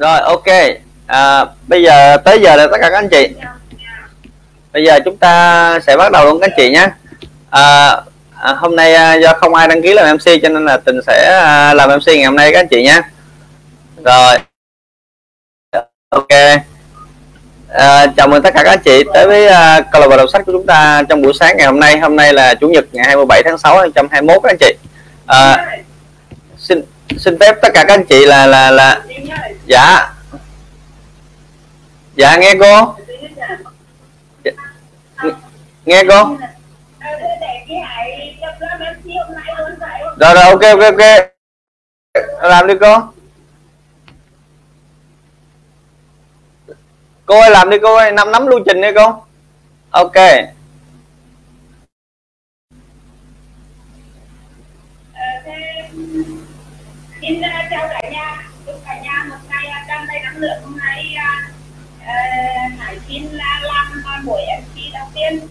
rồi ok. À, bây giờ tới giờ là tất cả các anh chị. Bây giờ chúng ta sẽ bắt đầu luôn các anh chị nhé. À, à, hôm nay à, do không ai đăng ký làm MC cho nên là tình sẽ à, làm MC ngày hôm nay các anh chị nhé. Rồi. Ok. À, chào mừng tất cả các anh chị tới với à, câu lạc bộ đọc sách của chúng ta trong buổi sáng ngày hôm nay. Hôm nay là chủ nhật ngày 27 tháng 6 2021 các anh chị. À, xin xin phép tất cả các anh chị là là là dạ. Dạ nghe cô. Dạ. Nghe cô. Rồi rồi, ok ok ok. Làm đi, cô. Cô ơi, làm đi, cô ơi. Nắm nắm lưu trình đi, cô. Ok. Xin uh, chào cả nhà. Chúc cả nhà một ngày tràn đầy năng lượng. Hôm nay uh, hải xin là làm buổi mc đầu tiên.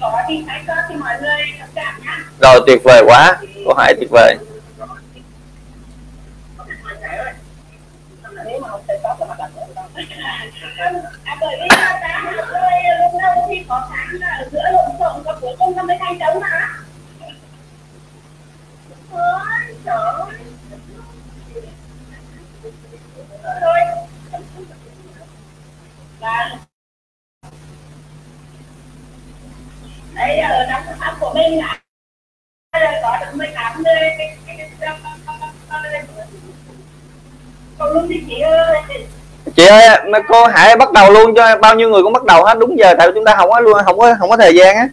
Có thì hãy có thì mọi người thông cảm nhá. Rồi tuyệt vời quá. Cô hải tuyệt vời. À, bởi vì ta lúc đầu thì khó khăn là giữa lộn xộn và cuối cùng nó mới thành trống mà. Ôi, trời ơi. Rồi. Và đây ở trong pháp của mình là có được 18 người cái cái cái còn luôn đi chị ơi chị ơi mà cô hãy bắt đầu luôn cho bao nhiêu người cũng bắt đầu hết đúng giờ tại chúng ta không có luôn không có không có thời gian á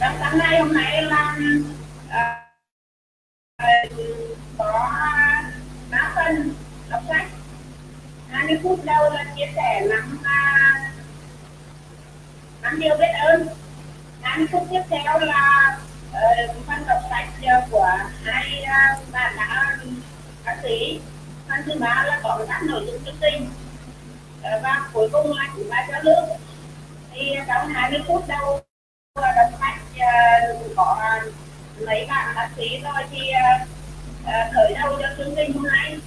trong sáng nay hôm nay à, có ba đọc sách 20 phút đầu là chia sẻ lắm lắm điều biết ơn 20 phút tiếp theo là uh, đọc sách của hai uh, bạn đã bác sĩ phần thứ ba là có các nội dung chương trình và cuối cùng là chúng ta cho nước thì trong 20 phút đầu là đọc sách uh, có à, mấy bạn bác sĩ rồi thì à, à, khởi đầu cho chương trình hôm nay.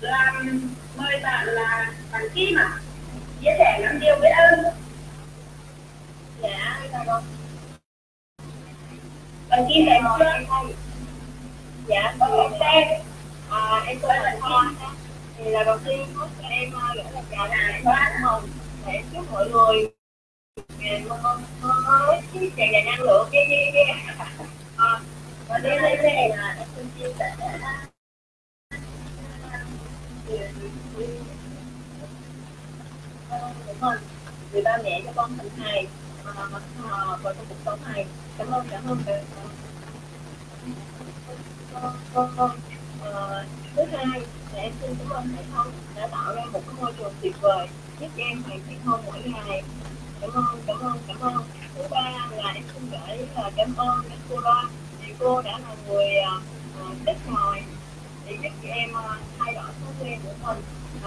Là mời bạn là bạn Kim à chia sẻ năm điều biết ơn. Dạ chào con bạn Kim dạ, em chưa dạ con em. Xem à, em tên là Kim thì là đầu tiên em gửi lời chào đến bạn của mình để chúc mọi người người ba mẹ cho con thành hài và trong cuộc sống này cảm ơn cảm ơn con thứ hai là em xin cảm ơn thầy thông đã tạo ra một cái môi trường tuyệt vời giúp em hoàn thiện hơn mỗi ngày cảm ơn cảm ơn cảm ơn. Thứ ba là em xin gửi cảm ơn đến cô Loan vì cô đã là người uh, tích ngồi để giúp chị em uh, thay đổi thói quen của mình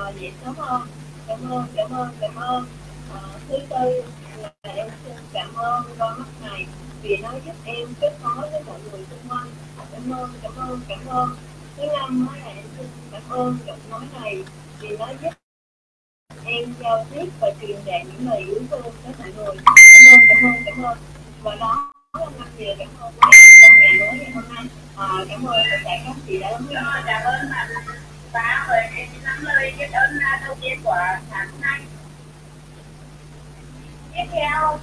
uh, dễ sớm hơn cảm ơn cảm ơn cảm ơn uh, thứ tư là em xin cảm ơn đôi mắt này vì nó giúp em kết nối với mọi người xung quanh cảm ơn cảm ơn cảm ơn thứ năm là em xin cảm ơn giọng nói này. Vì nó giúp em ờ, giao tiếp và truyền đạt những lời yêu thương tới mọi người cảm ơn cảm ơn cảm ơn. Và đó là một điều cảm ơn của em trong ngày mới ngày hôm nay. À, cảm ơn tất cả các chị đã lắng nghe. Cảm ơn bạn và rồi em lắng lời biết ơn đầu tiên của sáng nay. Tiếp theo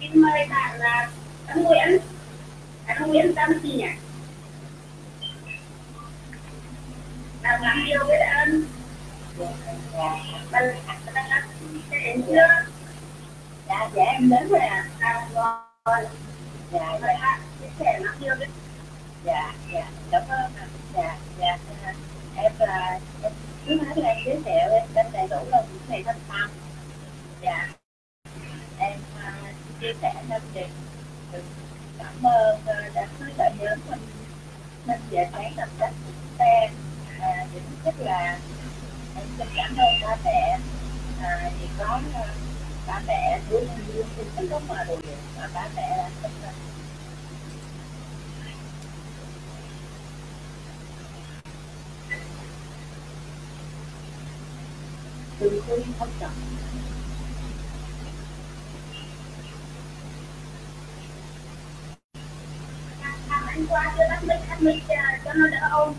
xin mời bạn là anh Nguyễn. Anh Nguyễn Tâm gì nhỉ làm làm điều biết ơn mình em trước, dạ dạ em đến rồi à à rồi dạ vậy ha chia sẻ nó chưa biết dạ dạ cảm ơn dạ dạ em là em cứ nói là em giới thiệu em đến đầy đủ là những ngày tâm dạ em chia sẻ năm điều cảm ơn đã tới đại nhớ mình mình về sáng đọc sách em à, những rất là ba mẹ à, thì có ờ, ba mẹ luôn luôn tin tức lúc mà rồi mà ba mẹ là tức là từ khi không chọn anh qua cho bác Minh, anh Minh cho nó đỡ ôm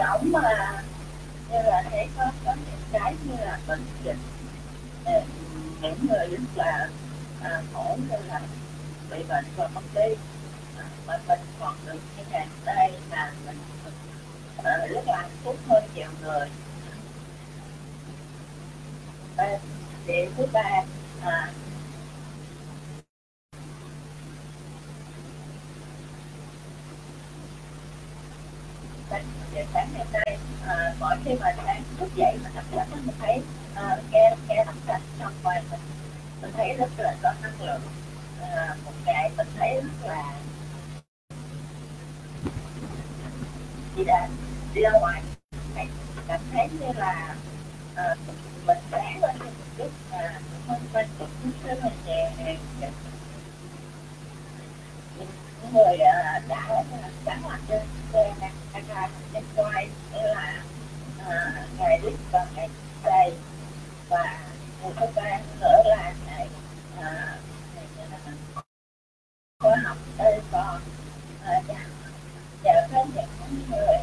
cổng mà như là thấy có có những cái như là bệnh dịch những người rất là à, khổ như là bị bệnh và mất đi. À, mà mình còn được như ngày đây mà mình à, rất là hạnh phúc hơn nhiều người. À, điểm thứ ba à, sáng ngày nay à, mỗi khi mà sáng thức dậy mà cảm lắm mình thấy à, nghe nghe âm thanh trong ngoài mình mình thấy rất là có năng lượng. À, một ngày mình thấy rất là đi ra đi ra ngoài cảm thấy như là à, mình sáng lên một chút à, không quanh cũng chút rất là nhẹ nhàng người à, đã đã sáng cho trên xe đang ra quay như là à, ngày đích và ngày đây và một thứ ba nữa là ngày à, khoa học đây còn à, nhờ có những người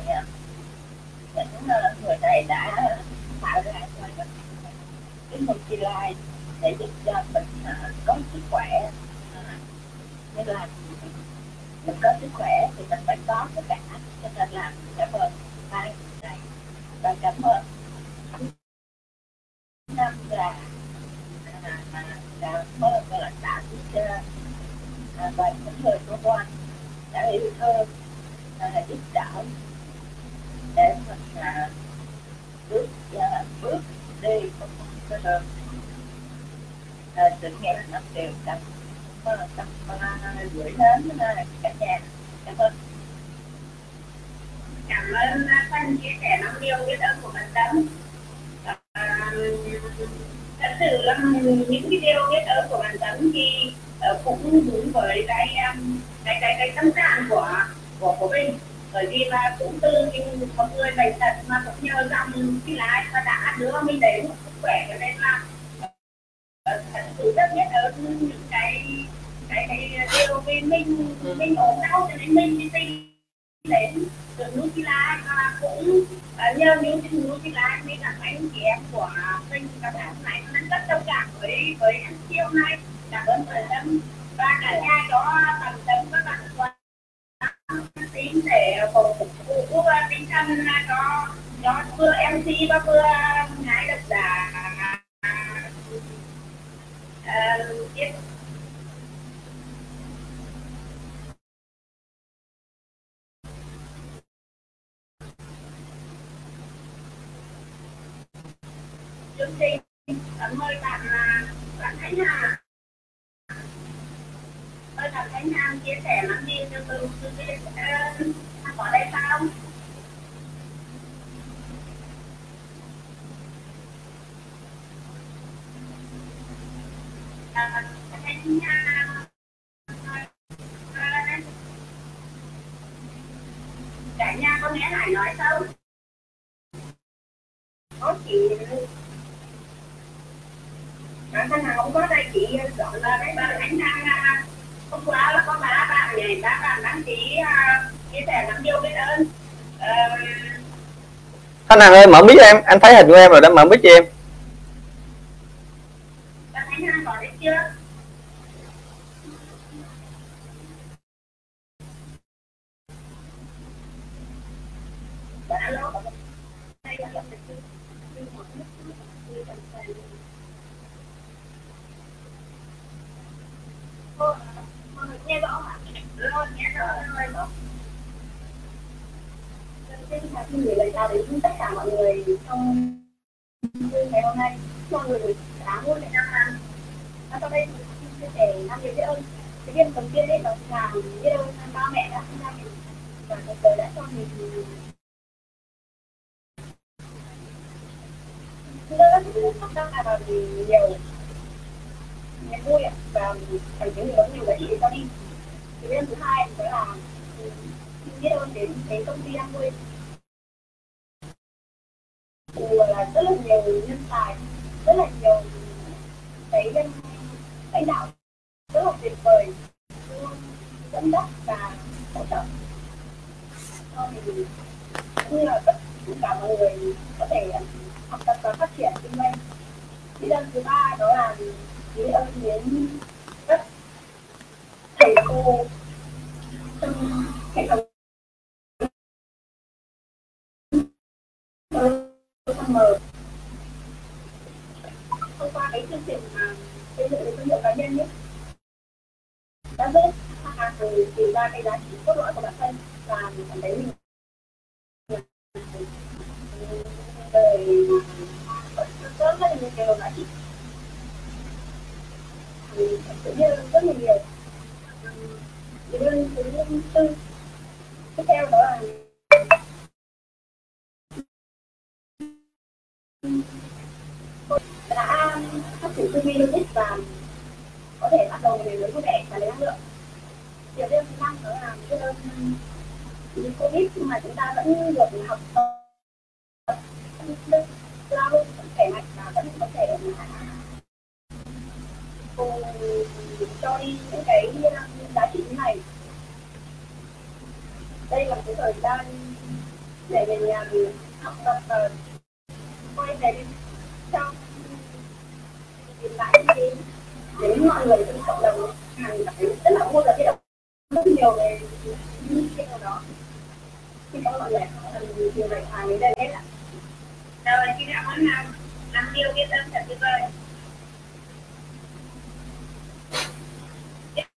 những người này đã tạo ra cho mình cái lai để giúp cho mình có sức khỏe như là mình có sức khỏe thì mình phải có tất cả cho nên là cảm ơn. Hai này và cảm ơn. Năm là cảm ơn và là đã cha à, à, và những người xung quanh đã yêu thương, và giúp đỡ để mình à, bước bước đi một con đường. Sự nghe năm điều cảm tâm gửi đến cả nhà cảm ơn. cảm ơn phân chia sẻ năm điều biết ơn của bạn Tấn thật sự là những cái điều biết ơn của bạn Tấn thì cũng đúng với cái cái cái cái tâm trạng của của của mình bởi vì là cũng từ những một người bệnh tật mà cũng nhờ rằng cái lái và đã đưa mình đến một sức khỏe cho nên là thật sự rất biết ơn những cái cái cái ờ, điều vì mình mình ốm đau cho nên mình đi tìm đến được Nutrilite và cũng uh, nhờ những cái Nutrilite nên là anh chị em của mình các bạn này nên rất đồng cảm với với anh chị hôm nay. Cảm ơn thời tâm và cả nhà có tầm tâm các bạn quan tín để phục vụ quốc tinh thần cho cho vừa MC và vừa ngài được là uh, tiếp chương trình mời bạn bạn Khánh Hà mời bạn Khánh Hà chia sẻ lắng nghe cho từ từ có đây không à, Khánh Hà cả nhà có nghe Hải nói không? Có chị bản thân nào không có đây chị gọi là cái bà khánh năng hôm qua nó có ba ba ngày để các bạn đăng ký uh, chia sẻ nắm điều biết ơn uh, anh Hằng ơi, mở mic cho em. Anh thấy hình của em rồi đó, mở mic cho em các anh Hằng có biết chưa Alo. nghe rõ hả? Rồi, nghe rõ rồi đó. Xin gửi lời chào đến tất cả mọi người trong ngày hôm nay. Mọi người đã mua để năm hàng. Và sau đây mình xin chia sẻ năm điều biết ơn. Cái điểm đầu tiên đấy đó là biết ơn ba mẹ đã sinh ra mình và cuộc đời đã cho mình rất rất là nhiều niềm vui và thành những lớn nhiều giá trị cho đi thì bên thứ hai đó là biết ơn đến cái công ty ăn vui là rất là nhiều nhân tài rất là nhiều cái lãnh đạo rất là tuyệt vời dẫn dắt và hỗ trợ. Ờ, Cho mình cũng như là tất cả mọi người có thể học tập và phát triển kinh doanh. Lý ơn thứ ba đó là biết ơn đến các thầy cô trong hệ thống mờ thông qua cái chương trình mà xây dựng thương hiệu cá nhân ấy đã giúp khách hàng tìm ra cái giá trị cốt lõi của bản thân và mình cảm thấy mình đời rất là nhiều điều giá trị thì tự nhiên rất là nhiều thì đơn thứ tư tiếp theo đó là đã phát triển tư duy logic và có thể bắt đầu về với vui vẻ và lấy năng lượng điều thứ năm đó là biết ơn covid nhưng mà chúng ta vẫn được học tập lao vẫn khỏe mạnh và vẫn có thể cùng cho đi những cái giá trị như này đây là cái thời gian để về nhà mình học tập và quay về trong tìm lại đi đến mọi người trong cộng đồng hàng ngày rất là vui là cái động rất nhiều về những cái đó xin cảm ơn mọi người này hàng đến đây hết ạ. Rồi xin cảm ơn hàng năm điều biết ơn thật tuyệt vời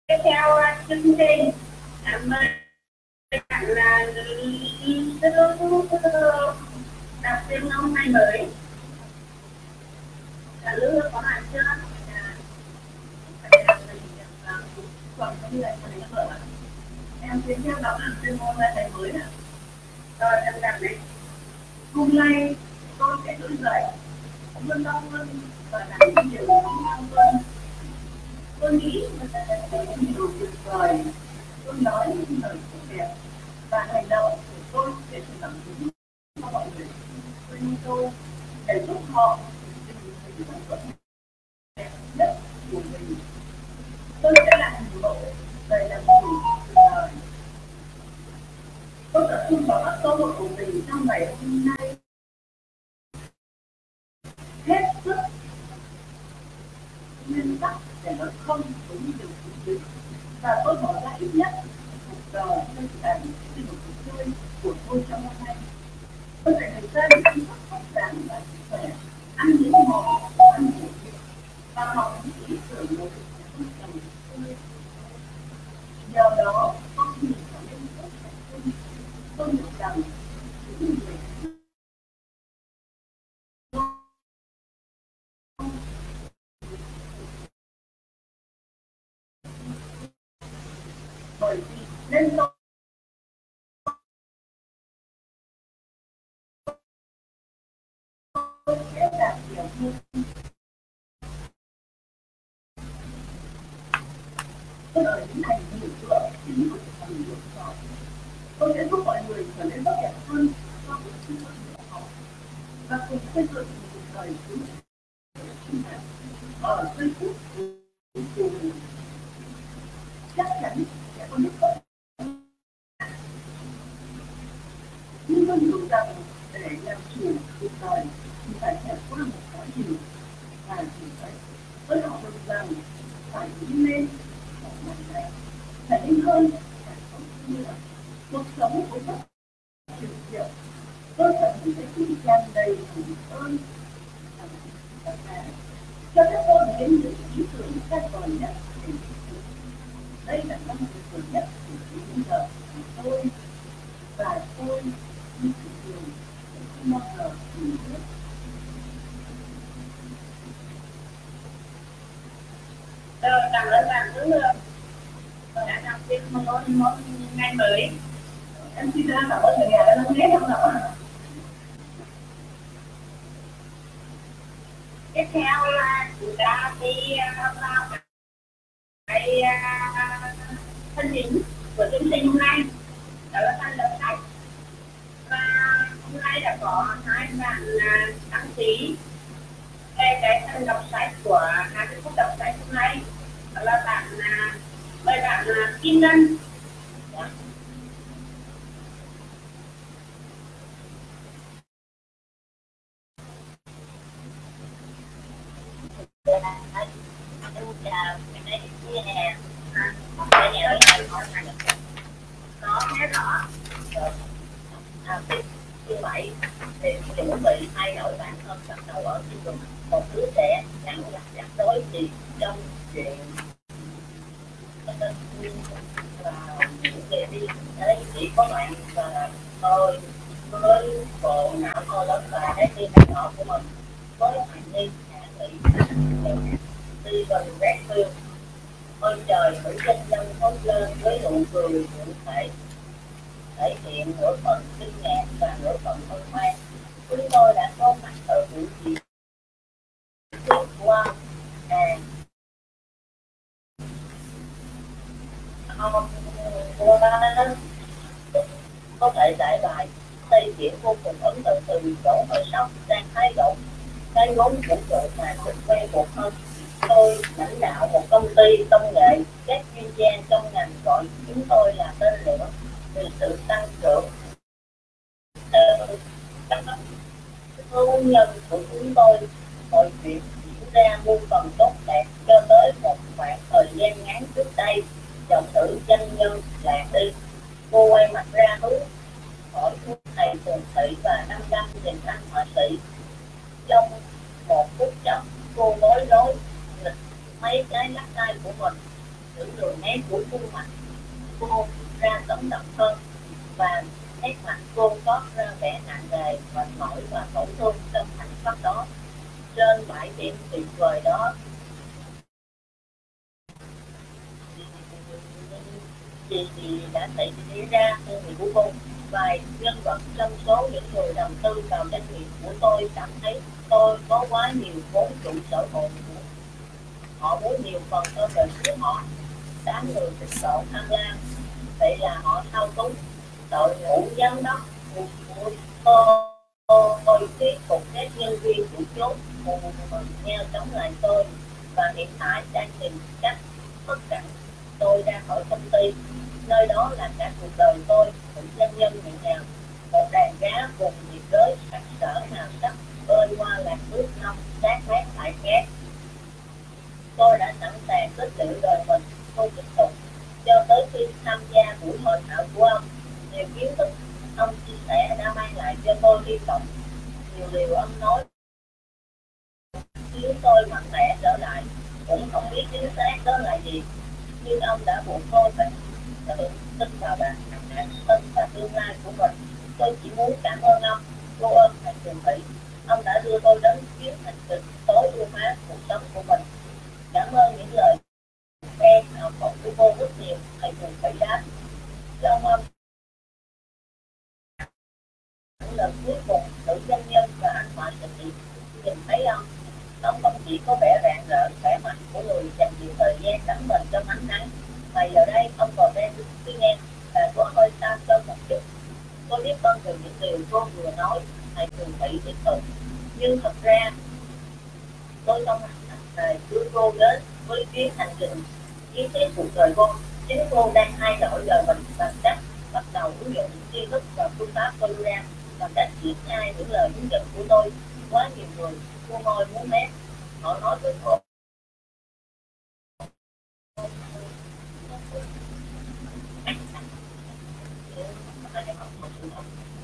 tiếp theo à, chương trình. À, cảm ơn bạn là đọc thêm hôm nay mới. Cả lứa có mặt chưa? Còn vâng, em xin phép đọc hàng chuyên môn là thầy mới nè rồi em làm đấy hôm nay con sẽ nổi dậy vươn đau hơn và làm nhiều cao hơn. Tôi nghĩ mình sẽ thấy nhiều tuyệt vời. Tôi nói những lời tốt đẹp và hành động của tôi sẽ truyền cảm hứng cho mọi người tôi tôi để giúp họ tìm thấy những tốt đẹp nhất của mình. Tôi sẽ làm hành động về làm chủ cuộc đời tôi tập trung vào các cơ hội của mình trong ngày hôm nay. Hết sức nguyên tắc để nó không với điều thú vị và tôi bỏ ra ít nhất một giờ cho dự án trên một cuộc chơi của tôi trong năm nay. Tôi dành thời gian để chăm sóc vóc dáng và sức khỏe, ăn những món ăn bổ và học những ý tưởng mới. Trong tôi nhờ đó con mình trở nên tốt đẹp hơn tôi nghĩ đăng cái thành đọc sách của hai cái phút đọc sách hôm nay, đó là bạn mời à, bạn à, Kim Ngân em chào cái đây nè cái này ở đây có thành nó nghe rõ à, như vậy thì chuẩn bị thay đổi bản thân bắt đầu ở tiêu dùng một đứa trẻ chẳng là rắc rối gì trong chuyện và những người đi đấy chỉ có bạn và tôi với bộ não tôi lớn và cái tim nhỏ của mình với hạnh đi đi gần rét phiêu ôi trời thử chân nhân thốt lên với nụ cười cụ thể thể hiện nửa phần kinh ngạc và nửa phần hân hoan chúng tôi đã có mặt ở buổi chiều trước qua hàng hôm qua có thể giải bài xây diễn vô cùng ấn tượng từ chỗ hơi sốc đang thay đổi cái vốn vũ trụ mà cực quen thuộc hơn tôi lãnh đạo một công ty công nghệ các chuyên gia trong ngành gọi chúng tôi là tên lửa vì sự tăng trưởng hôn nhân của chúng tôi mọi chuyện diễn ra muôn phần tốt đẹp cho tới một khoảng thời gian ngắn trước đây giọng tử danh nhân lạc đi. Cô quay mặt ra hướng hỏi thầy phường thị và năm năm nhìn anh họa sĩ. Trong một phút chốc cô bối rối, nghịch mấy cái lắc tay của mình những đường nét của khuôn mặt. Cô ra tấm động hơn và nét mặt cô có ra vẻ nặng nề, mệt mỏi và tổn thương trong khoảnh khắc đó trên bãi biển tuyệt vời đó chị thì đã xảy ra theo người của cô vài nhân vật trong số những người đầu tư vào doanh nghiệp của tôi cảm thấy tôi có quá nhiều vốn chủ sở hữu họ muốn nhiều phần hơn về của họ đám người thích sổ tham lam vậy là họ thao túng đội ngũ giám đốc tôi tôi thuyết phục các nhân viên chủ chốt cùng nhau chống lại tôi và hiện tại đang tìm cách tất cản tôi ra khỏi công ty. Nơi đó là cả cuộc đời tôi, một doanh nhân nhẹ nhàng một đàn cá vùng nhiệt đới sẵn sở nào sắc, bơi qua làn nước nông sát mát tại cát tôi đã sẵn sàng kết liễu đời mình, tôi tiếp tục. Cho tới khi tham gia buổi hội thảo của ông, nhiều kiến thức ông chia sẻ đã mang lại cho tôi hy vọng. Nhiều điều ông nói khiến tôi mạnh mẽ trở lại, cũng không biết chính xác đó là gì. Nhưng ông đã buộc tôi phải tự tin vào bản thân và tương lai của mình. Tôi chỉ muốn cảm ơn ông, cô ơn thầy trường thị ông đã đưa tôi đến chuyến hành trình tối ưu hóa cuộc sống của mình. Cảm ơn những lời khen học học của cô rất nhiều, thầy trường thị đáp trong ông lần cuối cùng tự doanh nhân và anh họa sĩ nhìn thấy ông ông không chỉ có vẻ rạng rỡ khỏe mạnh của người dành nhiều thời gian đắm mình trong ánh nắng. Mà giờ đây ông còn đang suy nghe và có hơi xa xôi một chút. Tôi biết ơn từ những điều cô vừa nói thầy thường thị tiếp tục nhưng thật ra, tôi không thầy đưa cô đến với chuyến hành trình kiến thiết cuộc đời cô chính cô đang thay đổi đời mình bằng cách bắt đầu ứng dụng tri thức và phương pháp tôi ra và cách triển khai những lời hướng dẫn của tôi. Quá nhiều người, cô môi muốn mép nó nói tới tôi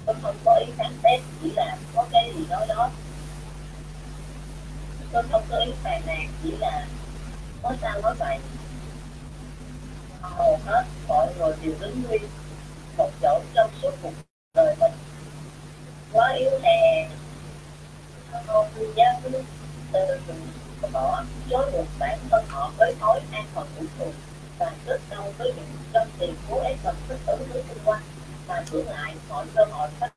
tôi không có ý phán xét chỉ là có cái gì đó đó tôi không có ý phàn nàn chỉ là có sao nói vậy hầu hết mọi người đều đứng nguyên một chỗ trong suốt cuộc đời mình quá yếu hèn không giá tư từ bỏ chối buộc bản thân họ với thói an phận cuối thường và kết đau với những trong tiền cố ép vật thích ứng với xung quanh. Mà ngược lại mọi cơ hội phát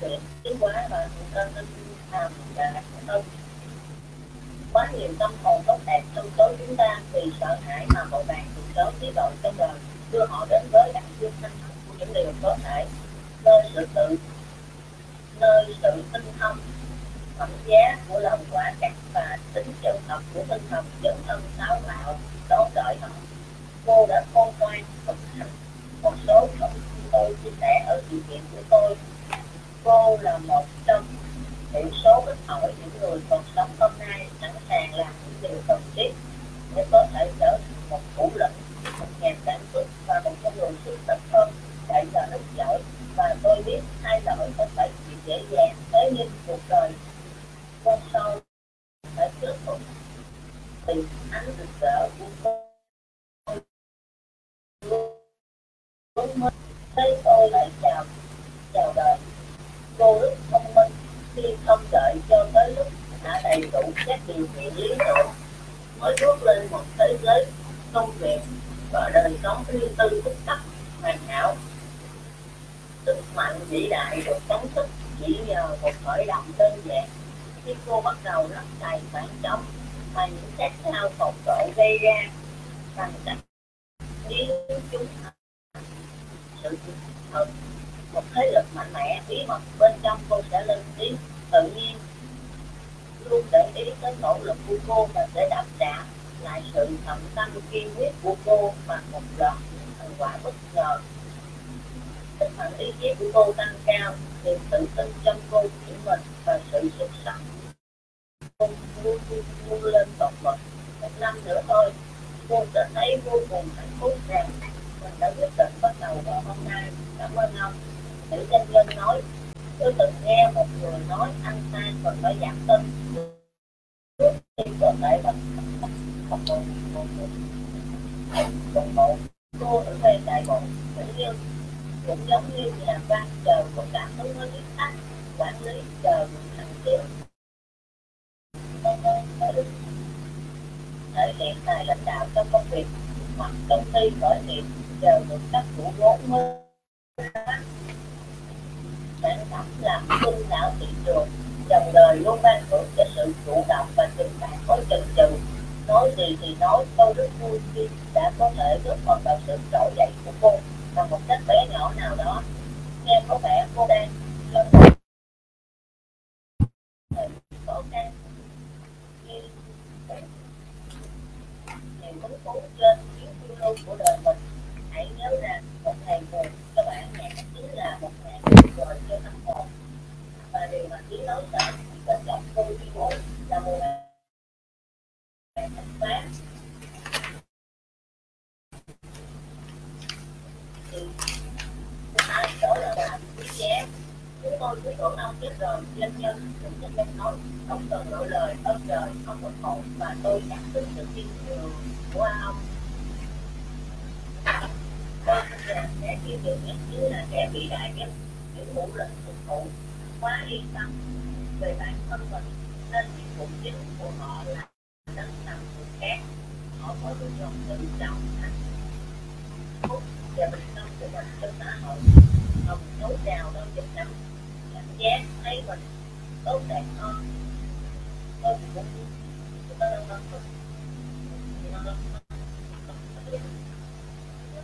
triển. Tiến hóa và nên nên làm và hơn quá nhiều tâm hồn tốt đẹp trong số chúng ta vì sợ hãi mà vội vàng từ sớm tiến đội trong đời. Đưa họ đến với đại dương thanh của những điều có thể. Nơi sự tự, nơi sự tinh thông phẩm giá của lòng quá cạn và tính chân thật của tinh thần dẫn thân táo bạo đón đợi họ. Cô đã khôn ngoan thực hành. Một số thông tin tôi chia sẻ ở sự kiện của tôi. Cô là một trong thiểu số ít hỏi những người còn sống hôm nay, sẵn sàng làm những điều cần thiết để có thể trở thành một thủ lĩnh một nhà sản xuất và một con người xuất sắc hơn để là rất giỏi và tôi biết hai lỗi có phải chuyện dễ dàng, thế nhưng cuộc đời con sâu phải trước thúc tình ánh rực rỡ của tôi luôn mới thấy tôi lại chào chào đời cô rất thông minh khi không đợi cho tới lúc đã đầy đủ các điều kiện lý tưởng mới bước lên một thế giới công việc và đời sống riêng tư phức tắc hoàn hảo sức mạnh vĩ đại được phóng thích chỉ nhờ một khởi động đơn giản khi cô bắt đầu lấp đầy khoảng trống mà những khát khao tột độ gây ra bằng cách nếu chúng sự thật một thế lực mạnh mẽ, bí mật bên trong cô sẽ lên tiếng tự nhiên, luôn để ý tới nỗ lực của cô và sẽ đáp trả lại sự tận tâm kiên quyết của cô và một loạt những thành quả bất ngờ. Tinh thần ý chí của cô tăng cao, niềm tự tin trong cô của mình và sự xuất sắc cô luôn luôn lên tột bậc một năm nữa thôi. Cô sẽ thấy vô cùng hạnh phúc rằng mình đã quyết định bắt đầu vào hôm nay. Cảm ơn ông. Nữ doanh nhân nói, tôi từng nghe một người nói ăn ta còn phải giảm cân trước khi có thể bằng không một một cô ở về đại bộ nữ nhân, cũng giống như nhà văn chờ có cảm hứng với viết tắt quản lý chờ được thành tiệu thể hiện tài lãnh đạo trong công việc hoặc công ty khởi nghiệp, chờ được các chủ vốn mới. Sản phẩm làm sinh não thị trường, dòng đời luôn ban hưởng cho sự chủ động và tình cảm có chần chừ nói gì thì nói tôi rất vui khi đã có thể góp phần vào sự trỗi dậy của cô và một cách bé nhỏ nào đó. Nghe có vẻ cô đang lớn khó khăn. Hứng trên chuyến phiêu lưu của đời mình hãy nhớ rằng một ngày buồn cho bạn nhạc chính là một ngày tuyệt cho tâm hồn và điều mà trí nói sợ bên cạnh tôi đi bộ là một ngày phát thì ai đó là bạn quý giá chúng tôi cứ tưởng ông chết rồi nhân nhân cũng nhân nhân nói, không cần nói lời ơn trời không có khổ. Và tôi cảm tin sự tin cường của ông. Tôi là kẻ kiên cường nhất, chứ là kẻ vĩ đại nhất. Những thủ lực phục vụ quá yên tâm về bản thân mình, nên nhiệm vụ chính của họ là nâng tầm người khác họ có lựa chọn tự trọng hạnh phúc và bình tâm của mình trong xã hội, không nấu nào đâu, giúp năm giác thấy mình tốt đẹp hơn. Tôi cũng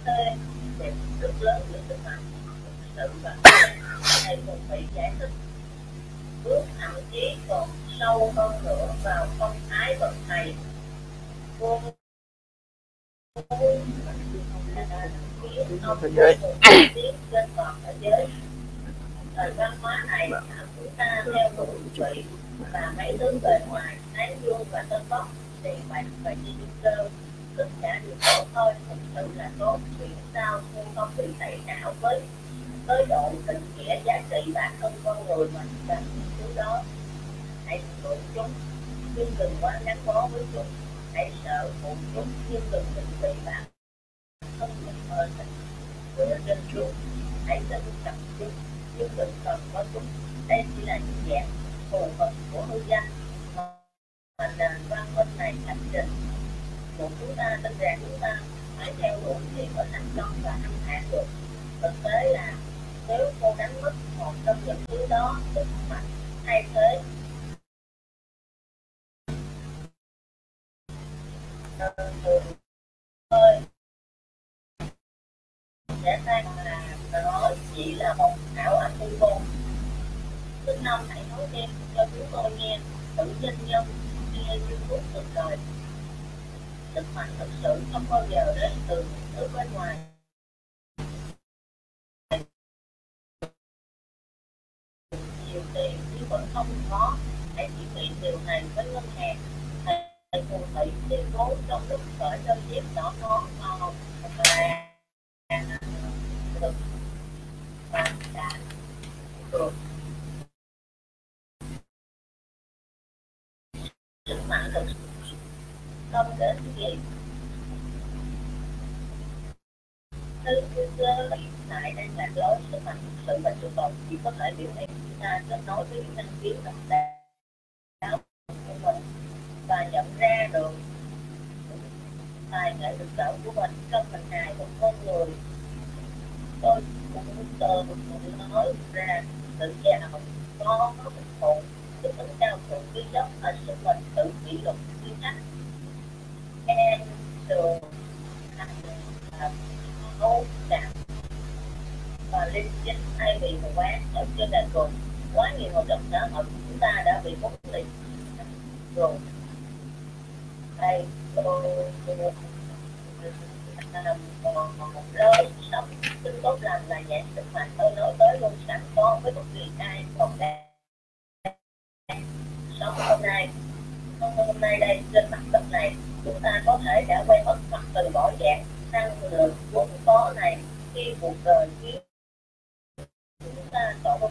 thế đẹp rất lớn giữa sức mạnh. Sự và thầy cũng phải giải thích. Bước thậm chí còn sâu hơn nữa vào phong thái bậc thầy. Cô Thế giới. trên toàn thế giới thời văn hóa này chúng ta theo đuổi vị và mấy thứ bề ngoài tán dương và tân bốc tiền bạc và chi cơ tất cả đều tốt thôi thực sự là tốt. Vì sao? Nhưng không bị tẩy não với với độ tình nghĩa giá trị bản thân con người mà cần những thứ đó. Hãy thương chúng nhưng đừng quá gắn bó với chúng. Hãy sợ phụ chúng nhưng đừng định vị bản thân mình hơn của trên chúng hãy tin trọng chúng nhưng đừng cần có chúng đây chỉ là những dạng phù hợp của hư danh mà nền văn minh này thành trình một chúng ta tin rằng chúng ta phải theo đuổi thì mới thành công và thăng hạn được. Thực tế là nếu cô đánh mất một trong những thứ đó sức mạnh thay thế ơi sẽ thấy là nó chỉ là một ảo ảnh hư vô thứ năm hãy nói thêm cho chúng tôi nghe tự danh nhân nghe như thuốc từ đời sức mạnh thực sự không bao giờ đến từ thứ bên ngoài nhiều tiền nhưng vẫn không có hãy chỉ bị điều này với ngân hàng thầy phù thủy tuyên bố trong lúc khởi đơn giết đỏ nó màu và được và đã được sức mạnh thực sự không đến gì thứ cơ tại đây là lối sức mạnh thực sự và sự tồn chỉ có thể biểu hiện chúng ta kết nối với những năng khiếu độc đáo của mình và nhận ra được tài nghệ thực sự của mình trong hình hài một con người tôi cũng từ nói ra tự giàu có có bình phụ đức tính cao thượng quý dốc ở sức mình tự kỷ luật quy tắc em đường hành tốt cảm và linh chính thay vì một quán ở trên đàn cồn quá nhiều hoạt động xã hội của chúng ta đã bị mất liệt rồi. Đây, tôi làm một lời sống. Tính tốt lành là dạng sức mạnh tôi nói tới luôn. Sẵn có với bất kỳ ai còn đang sống hôm nay. Hôm nay đây, trên mặt đất này, chúng ta có thể đã quay mất mặt từ bỏ dạng năng lượng vốn có này khi cuộc đời khiến chúng ta tổ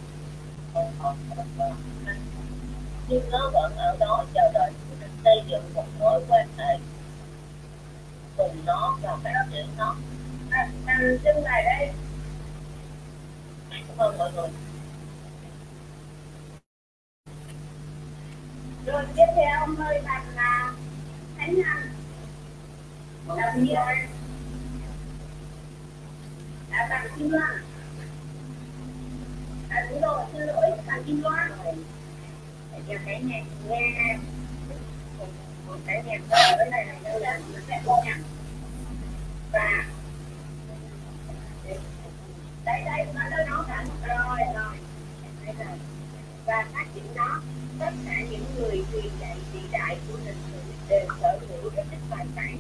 nhưng nó vẫn ở đó chờ đợi xây dựng một mối quan hệ cùng nó và phát triển nó. Nằm chân này đây. Cảm ơn mọi người. Rồi tiếp theo ông ơi bạn là Khánh Anh. Làm gì rồi? À, bạn Kim Loan. À đúng rồi xin lỗi bạn Kim Loan để cái nhạc nghe một cái nhạc ở này này đâu là nó sẽ vô nhạc và đây đây nó nó nó cả rồi rồi. Đây rồi và phát triển nó, tất cả những người truyền dạy vĩ đại của lịch sử đều sở hữu rất ít tài sản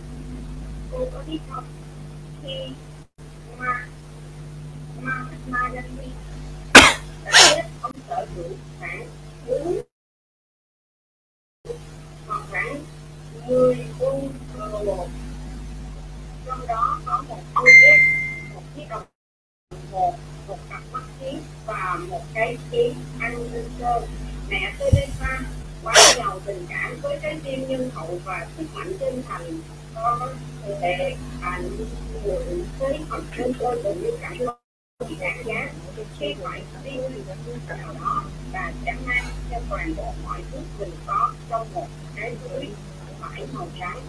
cô có biết không? Khi ma ma ma lên đi đã biết ông sở hữu khoảng bốn hoặc khoảng người quân một trong đó có một con dép một chiếc đồng hồ một cặp mắt kiến và một cái kiến ăn linh sơn mẹ tôi lên pha quá giàu tình cảm với trái tim nhân hậu và sức mạnh chân thành có thể thành người với học sinh tôi cũng như cảm ơn bị đáng giá khi ngoại tiên nào đó và chẳng mang cho toàn bộ mọi thứ mình có trong một cái túi phải màu trắng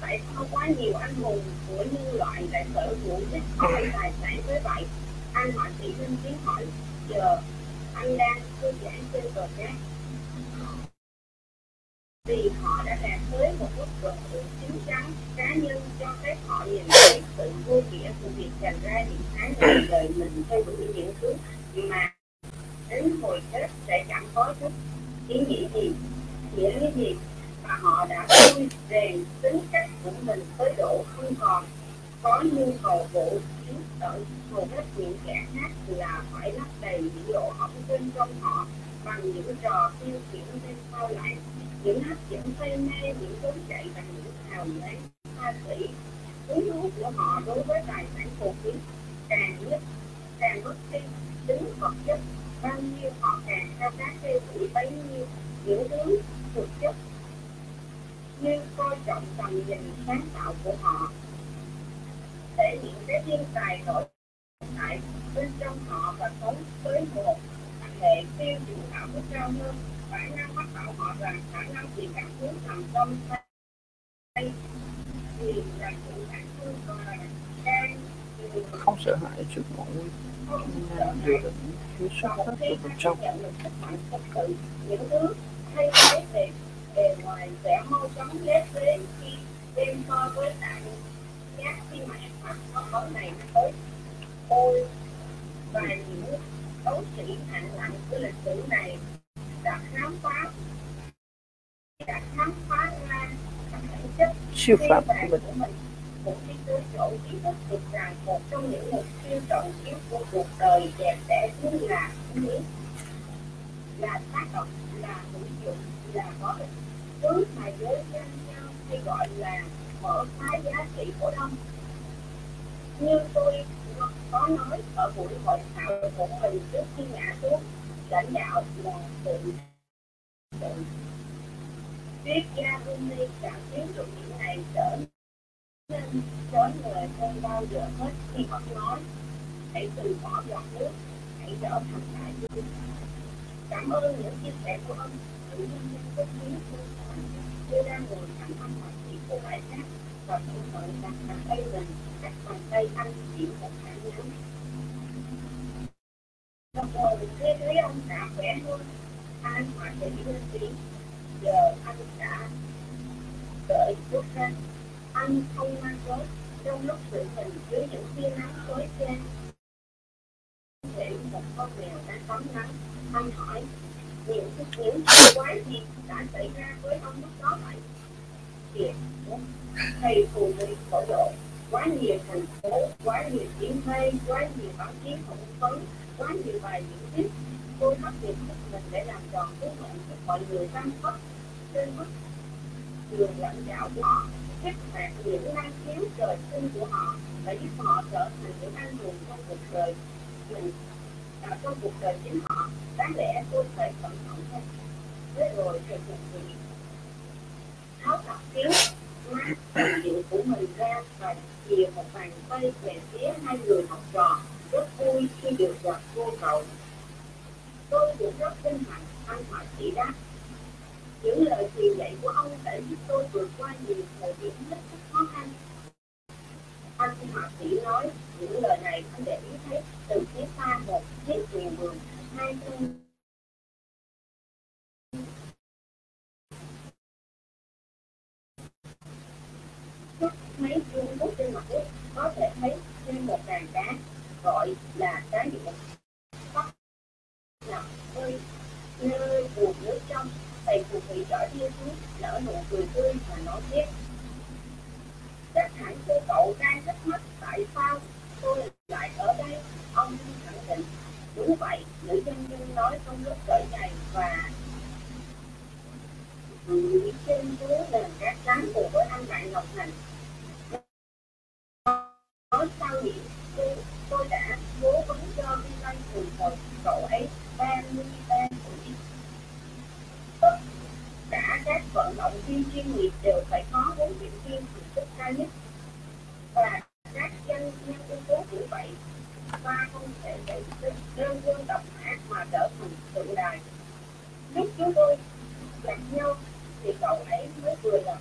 tại sao quá nhiều anh hùng của nhân loại lại sở hữu ít ỏi tài sản với vậy, anh hỏi chị lên tiếng hỏi, giờ anh đang thư giãn trên cờ cát vì họ đã đạt tới một mức độ chính chắn, cá nhân cho phép họ nhìn thấy sự vô nghĩa của việc dành ra những tháng ngày đời mình theo đuổi những thứ mà đến hồi chết sẽ chẳng có chút ý nghĩa gì. Nghĩa lý gì? Họ đã vui rèn tính cách của mình tới độ không còn. Có nhu cầu bộ chiếu tận hầu hết những kẻ khác là phải lấp đầy những lỗ hổng bên trong họ bằng những trò tiêu khiển bên sau lại. Những hấp dẫn say mê, những trốn chạy bằng những hào nhoáng xa xỉ cuốn hút của họ đối với tài sản phổ biến càng nhất, càng mất đi tính vật chất. Bao nhiêu họ càng khao khát theo đuổi bấy nhiêu, những thứ thực chất như coi trọng tầm nhìn sáng tạo của họ. Thể hiện cái thiên tài nội tại bên trong họ và sống tới một hệ tiêu chuẩn đạo đức cao hơn. Bản năng bắt đầu họ rằng khả năng thì cảm hứng nằm trong tay. Thì là sự bản thân và đang không sợ hãi trước mọi nguy dự định phía xuất phát từ bên trong. Những thứ thay thế về bề ngoài sẽ mau chóng lép vế khi đem so với đại giác khi mà em mặc áo áo này nó tới. Ôi và những đấu sĩ hạng nặng của lịch sử này đã khám phá đã khám phá ra bản chất siêu phạm của mình của mình. Cũng đi tới chỗ ý thức được rằng một trong những mục tiêu trọng yếu của cuộc đời đẹp đẽ chính là lý là tác động là hữu dụng là có ích thứ mà giới doanh nhau hay gọi là mở phá giá trị cổ đông. Như tôi có nói ở buổi hội thảo của mình trước khi ngã xuống, lãnh đạo là tự viết triết gia Rumi cảm thấy được những này trở nên chói người hơn bao giờ hết khi ông nói, hãy từ bỏ giọt nước, hãy trở thành đại dương. Cảm ơn những chia sẻ của ông tự nhiên nhân có tôi đang ngồi cạnh ông họa sĩ của bài khác và tôi thận đặt bàn tay mình cách bàn tay anh chỉ một hạn ngắn Đồng hồ mình nghe thấy ông đã khỏe hơn anh họa sĩ lên tiếng giờ anh đã đợi bước ra anh không mang gói trong lúc sự mình dưới những tia nắng tối trên để một con mèo đang tắm nắng anh hỏi những những chuyện quái gì đã xảy ra với ông lúc đó vậy. Kìa thầy phù mỹ phổ độ quá nhiều thành phố, quá nhiều tiếng mây quá nhiều báo chí phỏng vấn, quá nhiều bài diễn thuyết. Tôi mất nghiệp sức mình để làm tròn sứ mệnh của mọi người tăng phất trên mức người lãnh đạo của họ. Kích hoạt những năng khiếu trời sinh của họ và giúp họ trở thành những anh hùng trong cuộc đời mình à, trong cuộc đời chính họ đáng lẽ tôi phải cẩn thận hơn thế rồi thầy phục vị tháo cặp kiếu mát tài liệu của mình ra và chìa một bàn tay về phía hai người học trò rất vui khi được gặp cô cậu tôi cũng rất vinh hạnh anh hỏi chị đáp những lời truyền dạy của ông đã giúp tôi vượt qua nhiều thời điểm hết sức khó khăn anh họa sĩ nói, những lời này anh để ý thấy từ phía xa một chiếc thuyền buồm hai thân xuất mấy chuông bút trên mặt nước có thể thấy trên một đàn cá gọi là cá điện tóc nằm hơi nơi buồn nước trong thầy phù thủy trở đi xuống nở nụ cười tươi và nói tiếp chắc hẳn cô cậu đang thắc mắc tại sao tôi lại ở đây? Ông khẳng định đúng vậy nữ doanh nhân nói trong lúc cởi giày và nghĩ trên dưới nền cát trắng cùng với anh bạn ngọc thành. Nói sao nhỉ? Tôi, tôi đã cố vấn cho vi văn từ thời cậu ấy ban mươi ban tuổi. Tất cả các vận động viên chuyên nghiệp đều phải có huấn luyện viên từ sức cao nhất và các doanh nhân ưu tú cũng vậy ta không thể để đơn quân độc ác mà trở thành tượng đài lúc chúng tôi gặp nhau thì cậu ấy mới vừa gặp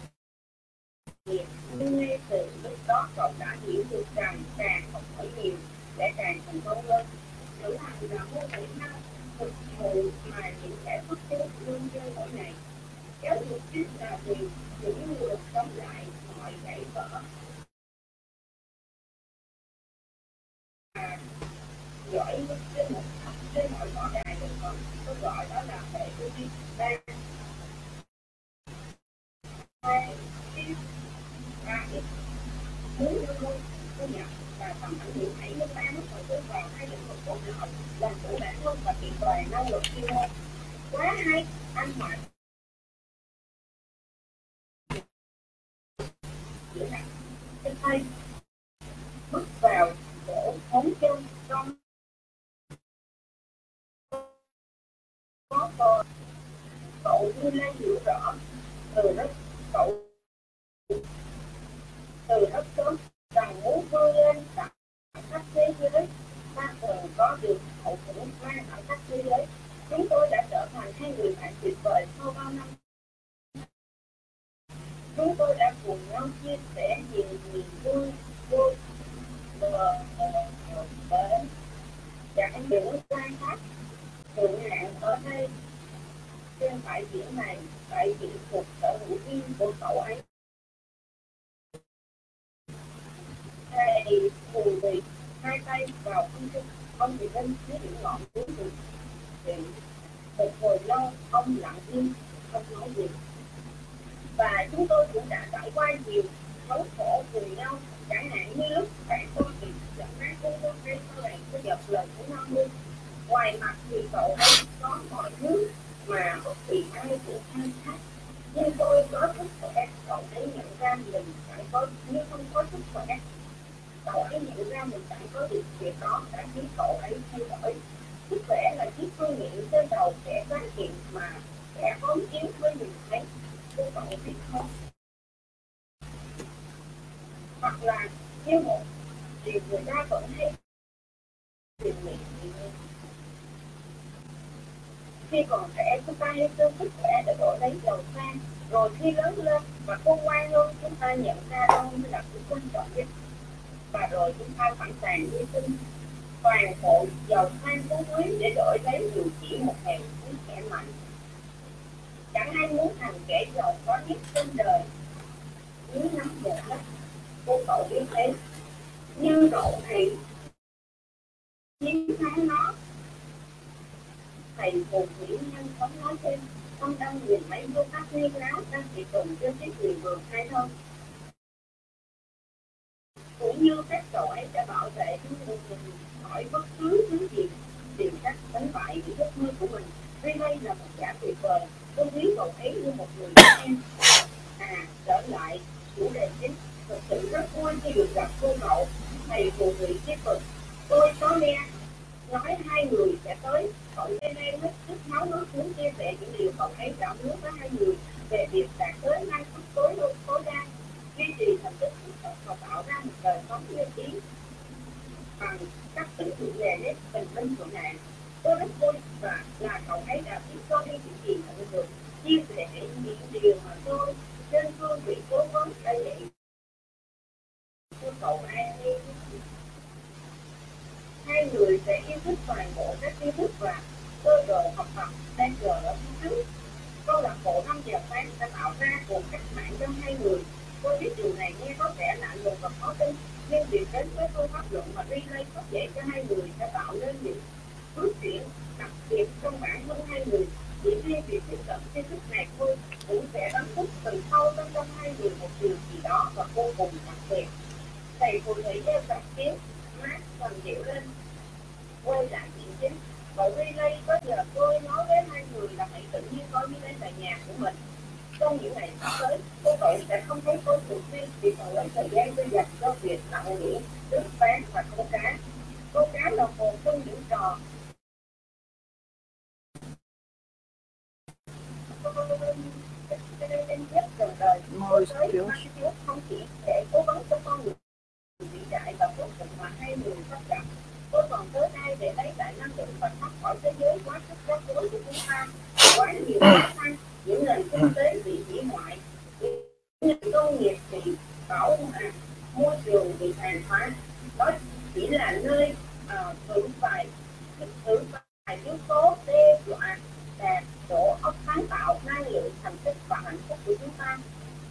nghiệp nhưng ngay từ lúc đó cậu đã hiểu được rằng càng học hỏi nhiều sẽ càng thành công hơn lữ hành là môn thể thao thực thụ mà những kẻ bất cứ luôn chơi mỗi ngày giáo dục chính là vì những người sống lại mọi gãy vỡ à, giỏi nhất trên một trên mọi võ đài đều có tôi gọi đó là hệ tư duy ba hai ba ít bốn năm mươi và kiện toàn quá hay ăn Mạnh chữa tay bước vào chỗ bốn chân trong có cò cậu như lai hiểu rõ từ rất cậu từ rất sớm rằng muốn vươn lên tặng khắp thế giới ta có được hậu cũng mang ở khắp thế giới chúng tôi đã trở thành hai người bạn tuyệt vời sau bao năm. Chúng tôi đã cùng nhau chia sẻ nhiều niềm vui vui ờ, ờ, bờ bến chẳng những khai thác thượng hạng ở đây, trên bãi biển này, bãi biển thuộc sở hữu riêng của cậu ấy thầy cùng vì hai tay vào không trung ông bị lên phía đỉnh ngọn núi rừng thì một hồi lâu ông lặng im không nói gì và chúng tôi cũng đã trải qua nhiều xấu khổ cùng nhau chẳng hạn như lúc bạn tôi bị dẫn nát cung tôi hay sau này tôi dập lời của năm mươi ngoài mặt thì cậu ấy có mọi thứ mà bất kỳ ai cũng khai thác nhưng tôi có sức khỏe cậu ấy nhận ra mình phải có nhưng không có sức khỏe cậu ấy nhận ra mình chẳng có được việc đó đã khiến cậu ấy thay đổi sức khỏe là chiếc phương nghiệm trên đầu kẻ phát hiện mà kẻ phóng chiếu với mình thấy cô cậu biết không hoặc là như một điều người ta vẫn hay tìm nghiệm khi còn trẻ chúng ta hay tương sức khỏe để đổi lấy giàu sang rồi khi lớn lên và khôn ngoan hơn chúng ta nhận ra đâu mới là thứ quan trọng nhất và rồi chúng ta sẵn sàng hy sinh toàn bộ giàu sang phú quý để dù chỉ một ngày cuối kẻ mạnh. Chẳng ai muốn thành kẻ giàu có nhất trên đời. Dưới nắm một đất cô cậu biết thế. Nhưng cậu thì chiến thắng nó, thầy phù nghĩ nhân sống nói thêm không đang nhìn mấy vô các nguyên láo đang bị tùng trên chiếc người vườn hay không cũng như các cậu ấy đã bảo vệ chúng mình khỏi bất cứ thứ gì đánh bại những giấc mơ của mình. Đây đây là một giả tuyệt vời. Tôi ví cậu ấy như một người em. À trở lại chủ đề chính. Thật sự rất vui khi được gặp cô cậu, thầy phù thủy tiếp tục tôi có nghe nói hai người sẽ tới. Cậu lên đây hết sức máu nước muốn chia sẻ những điều cậu ấy cảm hứng với hai người về việc đạt tới năng suất tối ưu tối đa. Duy trì thành tích tích cực và tạo ra một đời sống uy ý bằng các tính thượng đề nét bình minh của nạn tôi rất vui và là cậu ấy đã biết tôi đi những gì nhận được chia sẻ những điều mà tôi trên cương vị cố vấn đã dạy cho cậu ai hai người sẽ yêu thích toàn bộ các kiến thức và cơ đồ học tập đang chờ ở phía trước câu lạc bộ năm giờ sáng đã tạo ra cuộc cách mạng trong hai người tôi biết điều này nghe có vẻ lạ lùng và khó tin nhưng việc đến với phương pháp luận mà relay có dễ cho hai người sẽ tạo nên những bước chuyển đặc biệt trong bản thân hai người chỉ riêng vì tiếp cận kiến thức này thôi cũng sẽ đánh thức từ sâu bên trong hai người một điều gì đó và vô cùng đặc biệt thầy phù thủy đeo cặp kiến mát phần dịu lên quay lại chuyện chính cậu relay có giờ tôi nói với hai người là hãy tự nhiên coi như đây là nhà của mình trong những ngày sắp tới cô cậu sẽ không thấy tôi thường xuyên vì cậu lấy thời gian tôi dành cho việc nặng nghỉ nước bán và câu cá câu cá là một trong những trò đời Môi tới không chỉ để cố vấn cho con người vĩ đại và vô cùng mà hai người sắp gặp tôi còn tới đây để lấy lại năng lượng và thoát khỏi thế giới quá sức quá rối của chúng ta. Quá nhiều khó khăn những nền kinh tế bị hủy hoại những công nghiệp bị bảo hòa môi trường bị tàn phá. Đó chỉ là nơi uh, vài vững vài yếu tố đe dọa đạt chỗ ốc sáng tạo năng lượng thành tích và hạnh phúc của chúng ta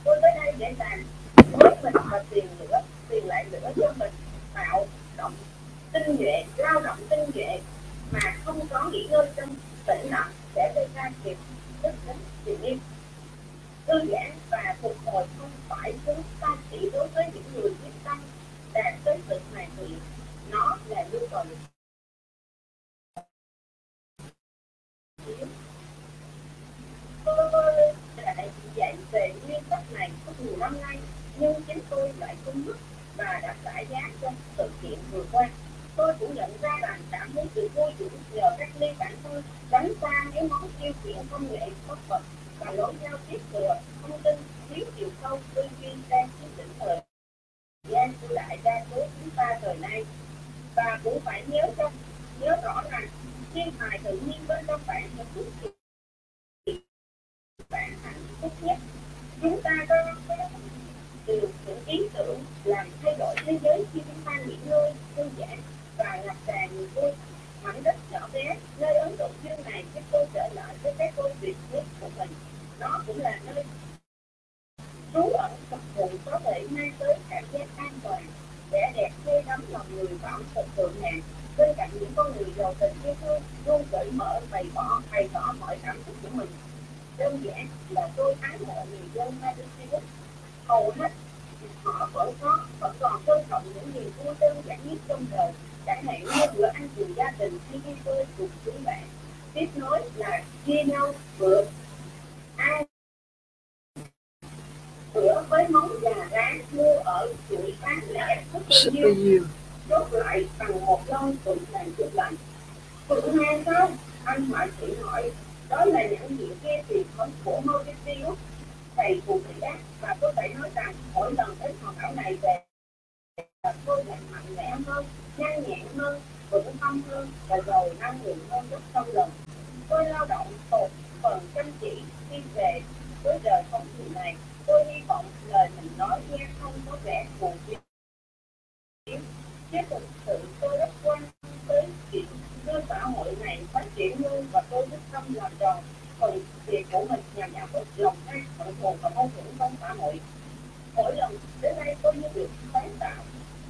tôi tới đây để làm với mình và tiền nữa tiền lại nữa cho mình, tạo động tinh nhuệ lao động tinh nhuệ mà không có nghỉ ngơi trong tĩnh lặng sẽ gây ra kịp tức đến tình yêu thư giãn và phục hồi không phải thứ ta chỉ đối với những người biết năm nay, nhưng chính tôi lại không mức và đã trả giá trong sự kiện vừa qua. Tôi cũng nhận ra rằng cảm thấy sự vô dụng nhờ cách ly bản thân đánh xa mấy món tiêu chuyện công nghệ bất vật và lỗi giao tiếp thừa thông tin, thiếu chiều sâu, tư duy, đang chiếm lĩnh thời gian của đại đa số chúng ta thời nay. Và cũng phải nhớ trong nhớ rõ rằng thiên hài tự nhiên bên trong bạn một chút phút lòng tham cội nguồn và mâu thuẫn trong xã hội mỗi lần đến nay tôi như được sáng tạo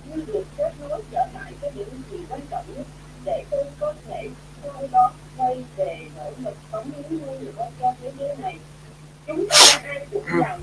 như được kết nối trở lại với những gì quan trọng nhất để tôi có thể sau đó quay về nỗ lực cống hiến nuôi người con cho thế giới này chúng ta ai cũng giàu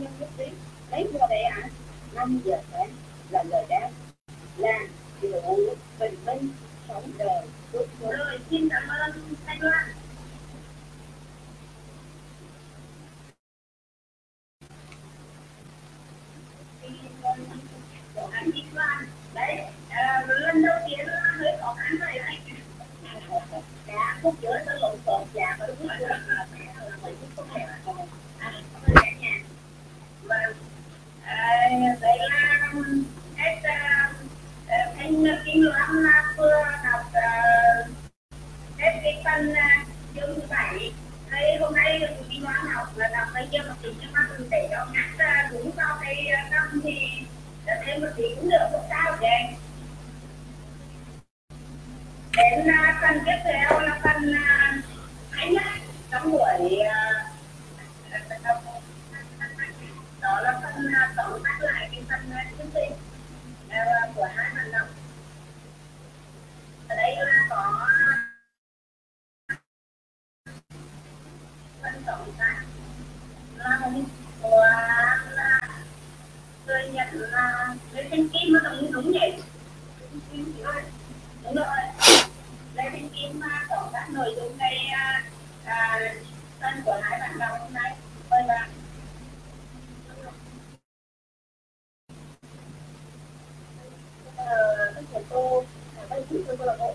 nhân nhất trí lấy vô đề ạ năm giờ sáng là lời đáp. Là điều bình minh sống đời. Lời xin cảm ơn anh Loan. Sữa.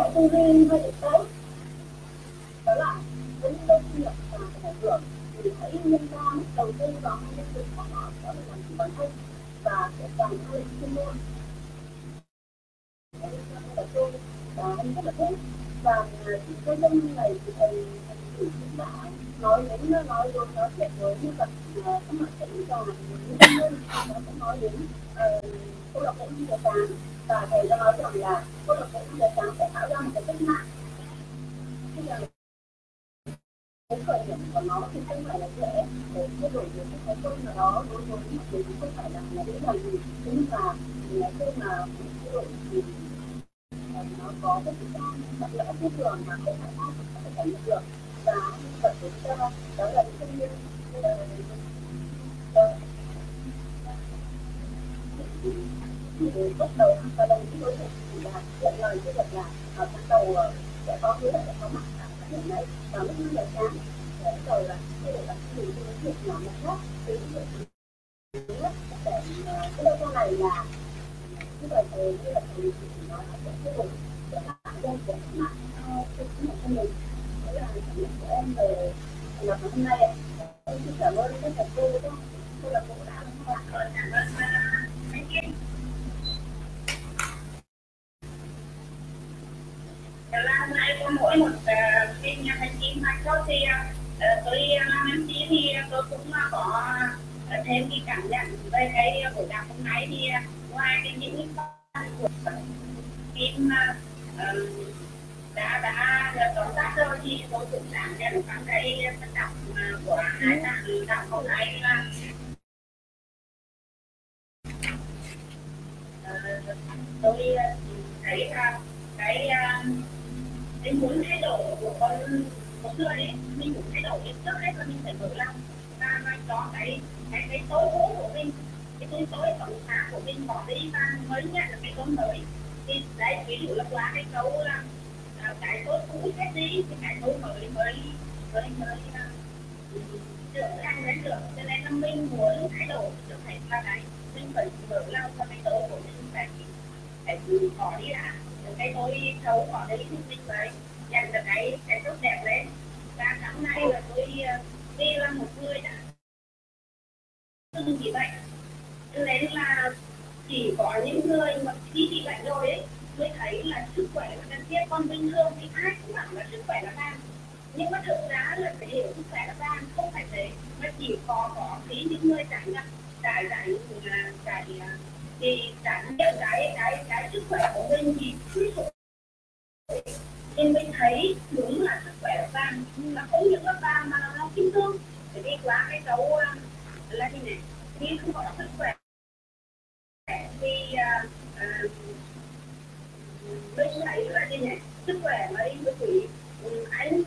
có tư duy hơi được tốt đó là với những đôi khi và cái ảnh hưởng thì hãy nhân ra đầu tư vào hai nhân lực của họ đó là làm chủ bản thân và sẽ toàn càng hơi chuyên môn là tôi và anh rất là thích và cái dân này thì thầy thầy chủ cũng đã nói đến, nó nói luôn, nói chuyện với nhân vật ờ, các bạn sẽ và những nó cũng nói đến câu lạc bộ như sáng và thầy đã nói rằng là câu lạc bộ giờ sáng sẽ tạo ra một cái cách mạng. Bây giờ cái khởi điểm của nó thì không phải là dễ để thay đổi được cái thói quen nào đó đối với một người cũng không phải là là dễ dàng gì. Nhưng mà khi mà thay đổi thì ờ, nó có cái sự gặp lỡ vô thường mà không phải ai cũng có thể nhận được và vật chúng ta đó là những cái nhiên thì đầu và đồng đối tượng chỉ là nhận lời cái việc là ở tháng đầu sẽ có hứa sẽ có mặt ở cái điểm đấy vào lúc năm giờ sáng để bắt đầu là thay được các cái cái việc nhỏ khác từ cái việc để cái đâu sau này là như vậy thì như là thầy nói là sẽ thay đổi để tạo ra của mạng cho chính bản thân mình là cảm của em về là hôm nay em xin cảm ơn tất cả cô cô là cô đã cảm ơn anh Kim là hôm nay có mỗi một bên nhà hành kim hay có thì tôi làm MC thì tôi cũng có thêm cái cảm nhận về cái buổi đàm hôm nay thì ngoài cái những cái của kim đã đã tóm tắt rồi thì tôi cũng cảm nhận các cái tác động à, của hai bạn đạo hôm nay là tôi thấy cái à, cái muốn thay đổi của con một xưa ấy, mình muốn thay đổi trước hết là mình phải mở lòng ta mang cho cái cái cái tối cũ của mình, cái tối tối tổng sáng của mình bỏ đi và mới nhận được cái con mới. Thì đấy, ví dụ là qua cái câu là cái tôi cũ chết đi thì cái tôi mới mới mới mới trưởng thành đến được cho nên là mình muốn thay đổi trở thành là cái mình phải mở lòng cho cái tôi của mình phải phải bỏ đi đã cái tôi xấu bỏ đấy thì mình phải dành được cái cái tốt đẹp lên và năm nay là tôi đi là một người đã từng bị bệnh cho nên là chỉ có những người mà khi bị bệnh rồi ấy mới thấy là sức khỏe là cần thiết con bình thường thì ai cũng bảo là sức khỏe là vàng nhưng mà thực ra là phải hiểu sức khỏe là vàng không phải thế. Mà chỉ có có khi những người trải nghiệm trải trải à, trải à, thì trải nghiệm cái cái cái sức khỏe của mình thì cứ sụp nên mình thấy đúng là sức khỏe là vàng mà không những là vàng mà là nó kim cương. Bởi vì quá cái dấu à, là gì này khi không có sức khỏe thì uh, uh, mình thấy là gì này sức khỏe mấy quý anh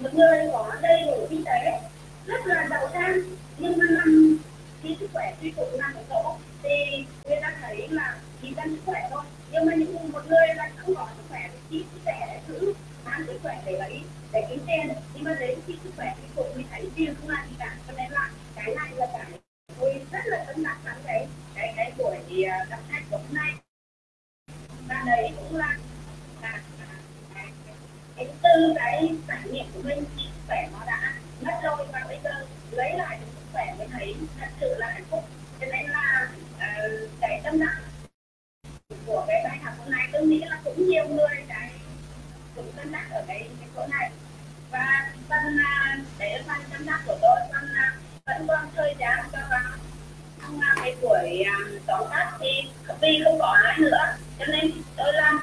một người có đầy đủ kinh tế rất là giàu sang nhưng mà năm khi sức khỏe suy tụt nằm ở chỗ thì người ta thấy là chỉ cần sức khỏe thôi nhưng mà những một người là không có sức khỏe thì chỉ sức khỏe để giữ mang sức khỏe để lấy để kiếm tiền nhưng mà đến khi sức khỏe thì cũng mình thấy tiền không làm gì cả cho nên là cái này là cái tôi rất là cân nặng trong cái cái cái buổi thì gặp khách của hôm nay bạn đấy cũng là là cái tư cái trải nghiệm của mình khỏe nó đã mất rồi. Và bây giờ lấy lại được sức khỏe mới thấy thật sự là hạnh phúc. Cho nên là uh, cái tâm nặng của cái bài học hôm nay tôi nghĩ là cũng nhiều người cái cũng tâm nặng ở cái, cái chỗ này. Và phần uh, đấy là phần tâm trạng của tôi phần uh, vẫn còn thời gian cho vào tham buổi à, tóm tắt thì vì không có ai nữa. Cho nên tôi làm